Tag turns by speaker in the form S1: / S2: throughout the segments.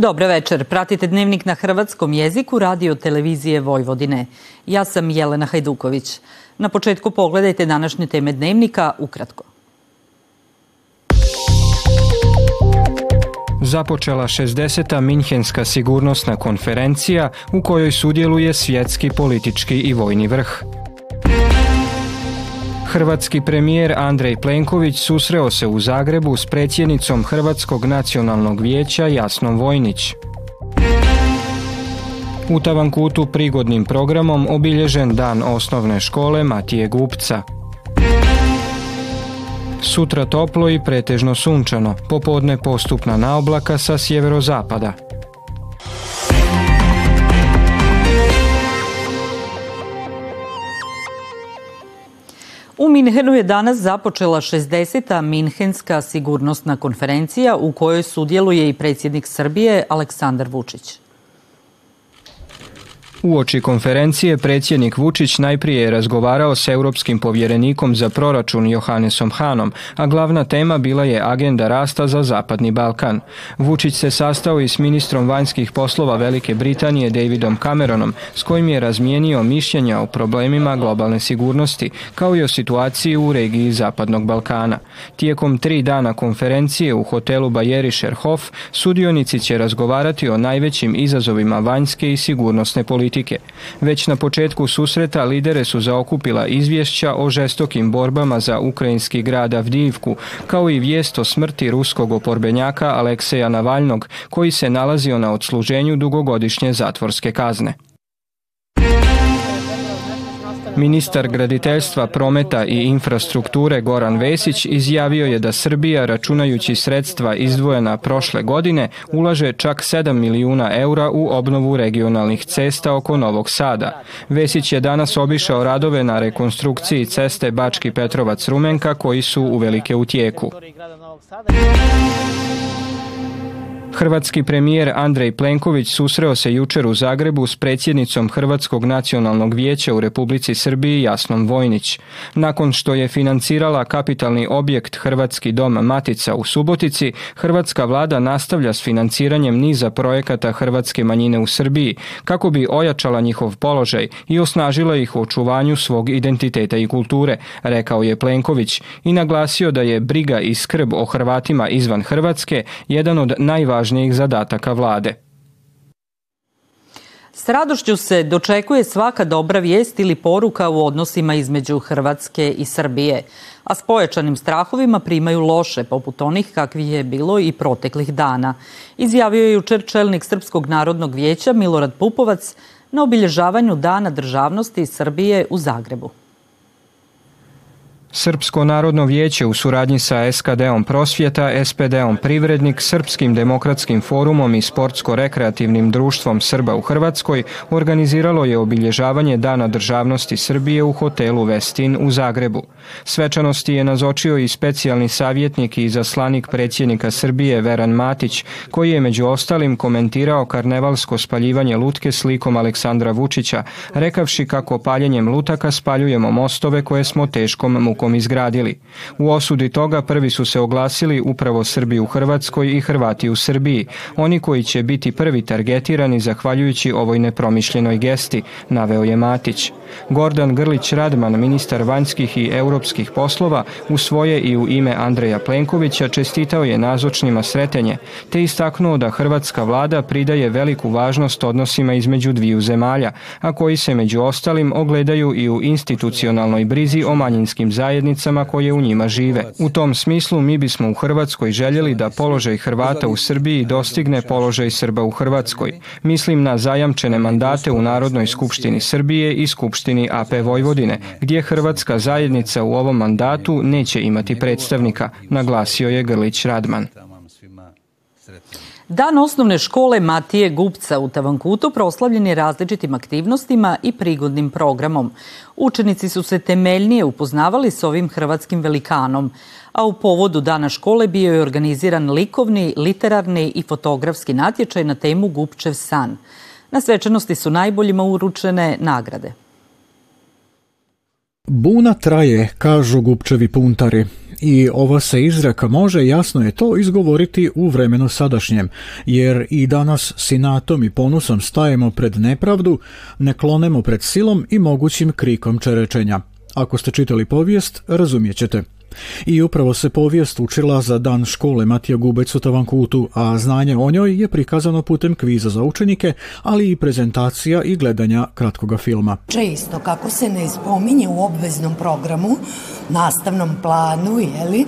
S1: Dobar večer. Pratite dnevnik na hrvatskom jeziku radio televizije Vojvodine. Ja sam Jelena Hajduković. Na početku pogledajte današnje teme dnevnika ukratko.
S2: Započela 60. Minhenska sigurnosna konferencija u kojoj sudjeluje svjetski politički i vojni vrh. Hrvatski premijer Andrej Plenković susreo se u Zagrebu s predsjednicom Hrvatskog nacionalnog vijeća Jasnom Vojnić. U Tavankutu prigodnim programom obilježen dan osnovne škole Matije Gupca. Sutra toplo i pretežno sunčano, popodne postupna naoblaka sa sjeverozapada.
S1: Minhenu je danas započela 60. Minhenska sigurnosna konferencija u kojoj sudjeluje i predsjednik Srbije Aleksandar Vučić.
S2: Uoči konferencije predsjednik Vučić najprije je razgovarao s europskim povjerenikom za proračun Johannesom Hanom, a glavna tema bila je agenda rasta za Zapadni Balkan. Vučić se sastao i s ministrom vanjskih poslova Velike Britanije Davidom Cameronom, s kojim je razmijenio mišljenja o problemima globalne sigurnosti, kao i o situaciji u regiji Zapadnog Balkana. Tijekom tri dana konferencije u hotelu Bayerischer Hof sudionici će razgovarati o najvećim izazovima vanjske i sigurnosne politike politike. Već na početku susreta lidere su zaokupila izvješća o žestokim borbama za ukrajinski grad Avdivku, kao i vijest o smrti ruskog oporbenjaka Alekseja Navalnog, koji se nalazio na odsluženju dugogodišnje zatvorske kazne. Ministar graditeljstva, prometa i infrastrukture Goran Vesić izjavio je da Srbija, računajući sredstva izdvojena prošle godine, ulaže čak 7 milijuna eura u obnovu regionalnih cesta oko Novog Sada. Vesić je danas obišao radove na rekonstrukciji ceste Bački Petrovac-Rumenka koji su uvelike u tijeku. Hrvatski premijer Andrej Plenković susreo se jučer u Zagrebu s predsjednicom Hrvatskog nacionalnog vijeća u Republici Srbiji Jasnom Vojnić. Nakon što je financirala kapitalni objekt Hrvatski dom Matica u Subotici, Hrvatska vlada nastavlja s financiranjem niza projekata Hrvatske manjine u Srbiji kako bi ojačala njihov položaj i osnažila ih u očuvanju svog identiteta i kulture, rekao je Plenković i naglasio da je briga i skrb o Hrvatima izvan Hrvatske jedan od najvažnijih najvažnijih zadataka vlade.
S1: S radošću se dočekuje svaka dobra vijest ili poruka u odnosima između Hrvatske i Srbije, a s pojačanim strahovima primaju loše, poput onih kakvih je bilo i proteklih dana. Izjavio je jučer čelnik Srpskog narodnog vijeća Milorad Pupovac na obilježavanju Dana državnosti Srbije u Zagrebu.
S2: Srpsko narodno vijeće u suradnji sa SKD-om Prosvjeta, SPD-om Privrednik, Srpskim demokratskim forumom i Sportsko-rekreativnim društvom Srba u Hrvatskoj organiziralo je obilježavanje Dana državnosti Srbije u hotelu Vestin u Zagrebu. Svečanosti je nazočio i specijalni savjetnik i zaslanik predsjednika Srbije Veran Matić, koji je među ostalim komentirao karnevalsko spaljivanje lutke slikom Aleksandra Vučića, rekavši kako paljenjem lutaka spaljujemo mostove koje smo teškom mukom izgradili. U osudi toga prvi su se oglasili upravo Srbi u Hrvatskoj i Hrvati u Srbiji, oni koji će biti prvi targetirani zahvaljujući ovoj nepromišljenoj gesti, naveo je Matić. Gordan Grlić Radman, ministar vanjskih i europskih poslova, u svoje i u ime Andreja Plenkovića čestitao je nazočnima sretenje, te istaknuo da hrvatska vlada pridaje veliku važnost odnosima između dviju zemalja, a koji se među ostalim ogledaju i u institucionalnoj brizi o manjinskim zajednicama zajednicama koje u njima žive. U tom smislu mi bismo u Hrvatskoj željeli da položaj Hrvata u Srbiji dostigne položaj Srba u Hrvatskoj. Mislim na zajamčene mandate u Narodnoj skupštini Srbije i Skupštini AP Vojvodine, gdje Hrvatska zajednica u ovom mandatu neće imati predstavnika, naglasio je Grlić Radman.
S1: Dan osnovne škole Matije Gupca u Tavankutu proslavljen je različitim aktivnostima i prigodnim programom. Učenici su se temeljnije upoznavali s ovim hrvatskim velikanom, a u povodu Dana škole bio je organiziran likovni, literarni i fotografski natječaj na temu Gupčev san. Na svečanosti su najboljima uručene nagrade.
S3: Buna traje, kažu Gupčevi puntari. I ova se izreka može, jasno je to, izgovoriti u vremenu sadašnjem, jer i danas sinatom i ponusom stajemo pred nepravdu, ne klonemo pred silom i mogućim krikom čerečenja. Ako ste čitali povijest, razumijet ćete. I upravo se povijest učila za dan škole Matija Gubec u Tavankutu, a znanje o njoj je prikazano putem kviza za učenike, ali i prezentacija i gledanja kratkoga filma.
S4: Često, kako se ne spominje u obveznom programu, nastavnom planu, jeli,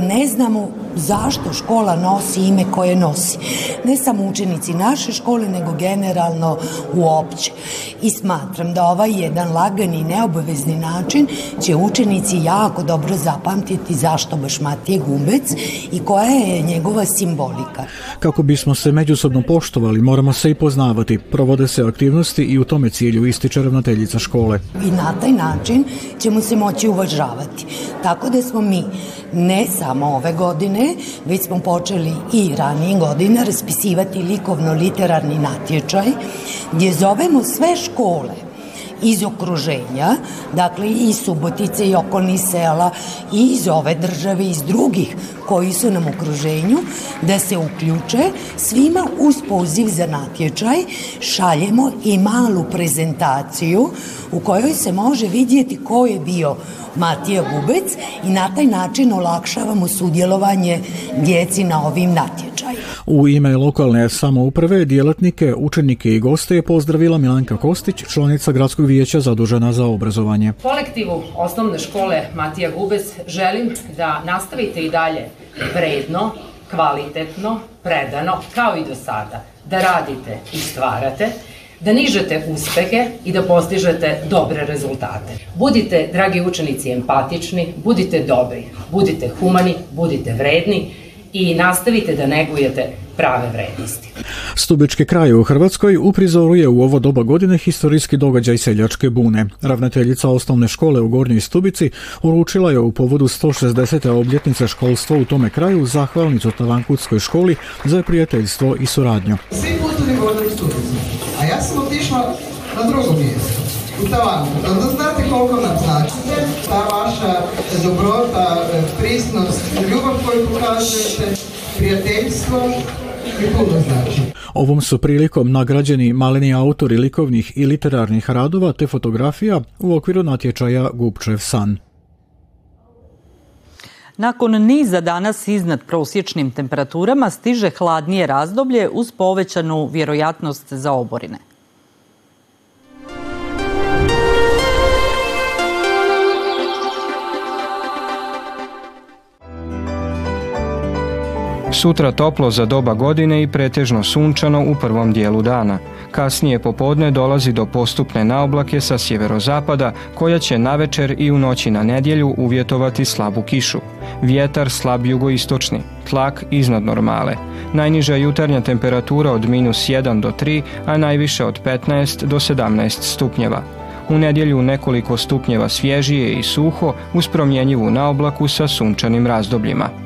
S4: ne znamo zašto škola nosi ime koje nosi. Ne samo učenici naše škole, nego generalno uopće. I smatram da ovaj jedan lagani i neobavezni način će učenici jako dobro zapamtiti zašto baš Matije Gubec i koja je njegova simbolika.
S3: Kako bismo se međusobno poštovali, moramo se i poznavati. Provode se aktivnosti i u tome cilju ističe ravnateljica škole.
S4: I na taj način ćemo se moći uvažavati. Tako da smo mi ne samo ove godine, već smo počeli i ranije godine raspisivati likovno-literarni natječaj gdje zovemo sve škole iz okruženja, dakle i Subotice i okolnih sela i iz ove države i iz drugih koji su nam u okruženju, da se uključe svima uz poziv za natječaj šaljemo i malu prezentaciju u kojoj se može vidjeti ko je bio Matija Gubec i na taj način olakšavamo sudjelovanje djeci na ovim natječajima.
S3: U ime lokalne samouprave, djelatnike, učenike i goste je pozdravila Milanka Kostić, članica gradskog vijeća zadužena za obrazovanje.
S5: Kolektivu osnovne škole Matija Gubec želim da nastavite i dalje vredno, kvalitetno, predano, kao i do sada, da radite i stvarate, da nižete uspehe i da postižete dobre rezultate. Budite, dragi učenici, empatični, budite dobri, budite humani, budite vredni i nastavite da negujete prave vrednosti.
S3: Stubički kraj u Hrvatskoj u prizoru je u ovo doba godine historijski događaj seljačke bune. Ravnateljica osnovne škole u Gornjoj Stubici uručila je u povodu 160. obljetnice školstva u tome kraju zahvalnicu Tavankutskoj školi za prijateljstvo i suradnju.
S6: Svi putovi u Stubicu, a ja sam otišla na drugo mjesto znate koliko nam značite ta vaša dobrota, prisnost, ljubav koju pokazujete, prijateljstvo Znači.
S3: Ovom su prilikom nagrađeni maleni autori likovnih i literarnih radova te fotografija u okviru natječaja Gupčev san.
S1: Nakon niza danas iznad prosječnim temperaturama stiže hladnije razdoblje uz povećanu vjerojatnost za oborine.
S2: Sutra toplo za doba godine i pretežno sunčano u prvom dijelu dana. Kasnije popodne dolazi do postupne naoblake sa sjeverozapada koja će navečer i u noći na nedjelju uvjetovati slabu kišu. Vjetar slab jugoistočni, tlak iznad normale. Najniža jutarnja temperatura od minus 1 do 3, a najviše od 15 do 17 stupnjeva. U nedjelju nekoliko stupnjeva svježije i suho uz promjenjivu naoblaku sa sunčanim razdobljima.